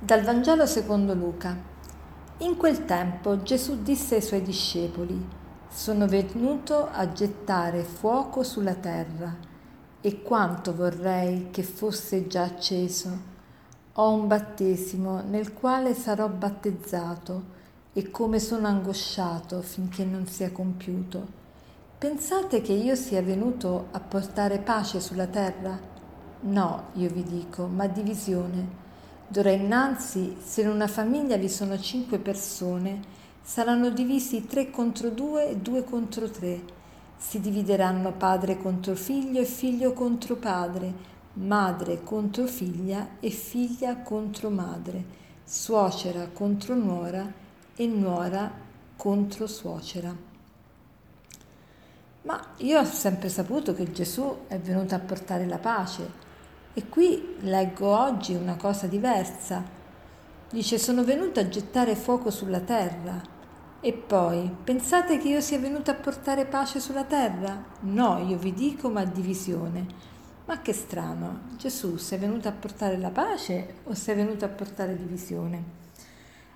Dal Vangelo secondo Luca. In quel tempo Gesù disse ai suoi discepoli, sono venuto a gettare fuoco sulla terra e quanto vorrei che fosse già acceso. Ho un battesimo nel quale sarò battezzato e come sono angosciato finché non sia compiuto. Pensate che io sia venuto a portare pace sulla terra? No, io vi dico, ma divisione. D'ora innanzi, se in una famiglia vi sono cinque persone, saranno divisi tre contro due e due contro tre. Si divideranno padre contro figlio e figlio contro padre, madre contro figlia e figlia contro madre, suocera contro nuora e nuora contro suocera. Ma io ho sempre saputo che Gesù è venuto a portare la pace e qui leggo oggi una cosa diversa. Dice sono venuto a gettare fuoco sulla terra. E poi, pensate che io sia venuto a portare pace sulla terra? No, io vi dico, ma divisione. Ma che strano, Gesù sei venuto a portare la pace o sei venuto a portare divisione?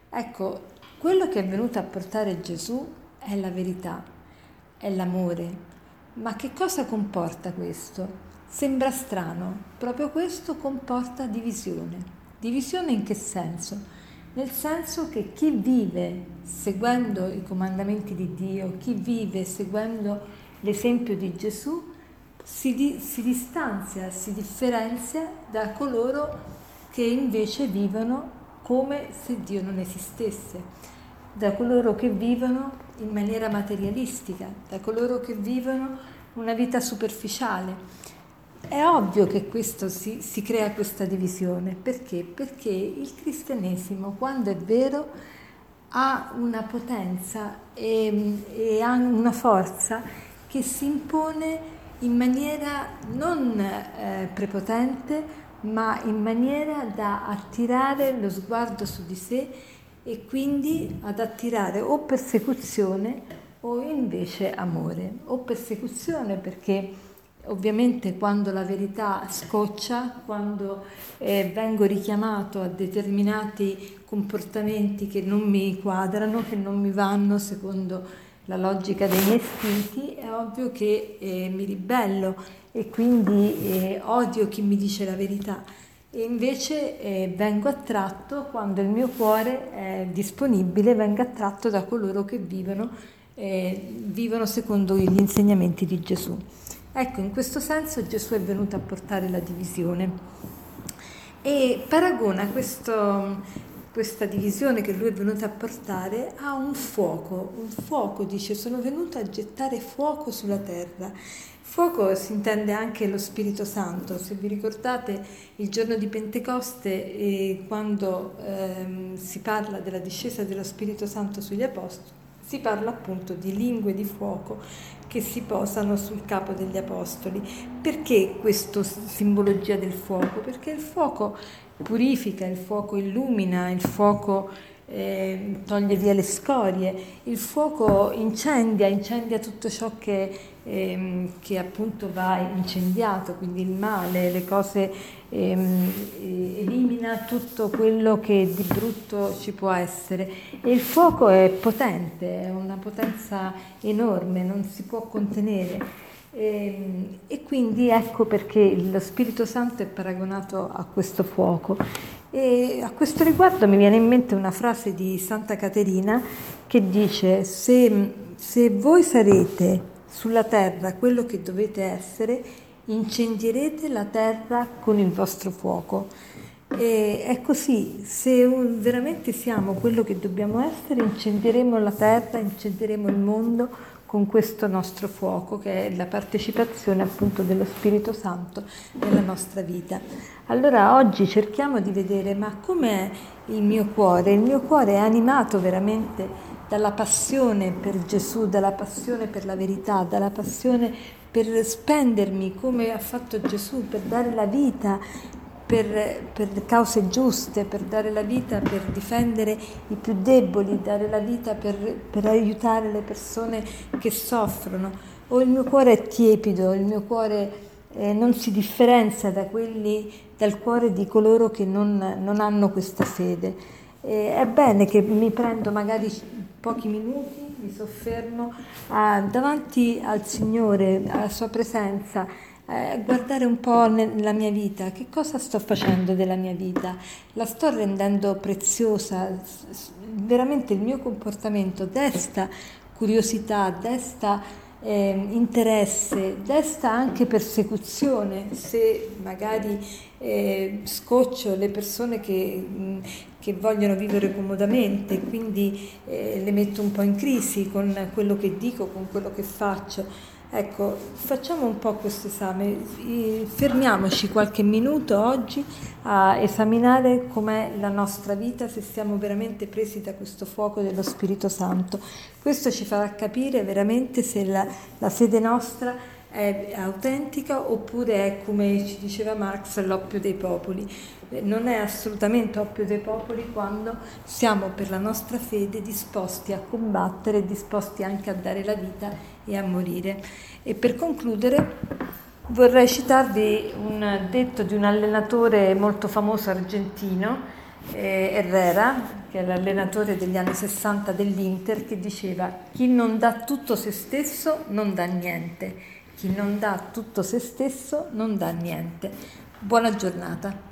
Ecco, quello che è venuto a portare Gesù è la verità, è l'amore. Ma che cosa comporta questo? Sembra strano, proprio questo comporta divisione. Divisione in che senso? Nel senso che chi vive seguendo i comandamenti di Dio, chi vive seguendo l'esempio di Gesù, si, di, si distanzia, si differenzia da coloro che invece vivono come se Dio non esistesse, da coloro che vivono in maniera materialistica, da coloro che vivono una vita superficiale. È ovvio che questo si, si, crea questa divisione, perché? Perché il cristianesimo, quando è vero, ha una potenza e, e ha una forza che si impone in maniera non eh, prepotente, ma in maniera da attirare lo sguardo su di sé e quindi ad attirare o persecuzione o invece amore, o persecuzione perché Ovviamente quando la verità scoccia, quando eh, vengo richiamato a determinati comportamenti che non mi quadrano, che non mi vanno secondo la logica dei miei istinti, è ovvio che eh, mi ribello e quindi eh, odio chi mi dice la verità. E invece eh, vengo attratto quando il mio cuore è disponibile, vengo attratto da coloro che vivono, eh, vivono secondo gli insegnamenti di Gesù. Ecco, in questo senso Gesù è venuto a portare la divisione e paragona questo, questa divisione che lui è venuto a portare a un fuoco. Un fuoco, dice, sono venuto a gettare fuoco sulla terra. Fuoco si intende anche lo Spirito Santo. Se vi ricordate il giorno di Pentecoste, eh, quando ehm, si parla della discesa dello Spirito Santo sugli Apostoli, si parla appunto di lingue di fuoco che si posano sul capo degli apostoli. Perché questa simbologia del fuoco? Perché il fuoco purifica, il fuoco illumina, il fuoco eh, toglie via le scorie, il fuoco incendia, incendia tutto ciò che, eh, che appunto va incendiato, quindi il male, le cose, eh, elimina tutto quello che di brutto ci può essere. E il fuoco è potente, è una potenza enorme, non si può contenere. E, e quindi ecco perché lo Spirito Santo è paragonato a questo fuoco. E a questo riguardo mi viene in mente una frase di Santa Caterina che dice se, se voi sarete sulla terra quello che dovete essere, incendierete la terra con il vostro fuoco. E è così, se veramente siamo quello che dobbiamo essere, incendieremo la terra, incendieremo il mondo con questo nostro fuoco che è la partecipazione appunto dello Spirito Santo nella nostra vita. Allora oggi cerchiamo di vedere ma com'è il mio cuore? Il mio cuore è animato veramente dalla passione per Gesù, dalla passione per la verità, dalla passione per spendermi come ha fatto Gesù, per dare la vita per, per, cause giuste, per dare la vita, per difendere i più deboli, dare la vita per, per aiutare le persone che soffrono. O il mio cuore è tiepido, il mio cuore eh, non si differenzia da quelli dal cuore di coloro che non, non hanno questa fede. Eh, è bene che mi prendo magari pochi minuti, mi soffermo a, davanti al Signore, alla sua presenza, eh, guardare un po' nella mia vita, che cosa sto facendo della mia vita, la sto rendendo preziosa, veramente il mio comportamento desta curiosità, desta eh, interesse, desta anche persecuzione se magari eh, scoccio le persone che, mh, che, vogliono vivere comodamente, quindi eh, le metto un po' in crisi con quello che dico, con quello che faccio. Ecco, facciamo un po' questo esame, fermiamoci qualche minuto oggi a esaminare com'è la nostra vita, se siamo veramente presi da questo fuoco dello Spirito Santo. Questo ci farà capire veramente se la, la fede nostra è autentica oppure è, come ci diceva Marx, l'oppio dei popoli. Non è assolutamente oppio dei popoli quando siamo per la nostra fede disposti a combattere, disposti anche a dare la vita e a morire. E per concludere vorrei citarvi un detto di un allenatore molto famoso argentino, eh, Herrera, che è l'allenatore degli anni 60 dell'Inter, che diceva chi non dà tutto se stesso non dà niente, chi non dà tutto se stesso non dà niente. Buona giornata.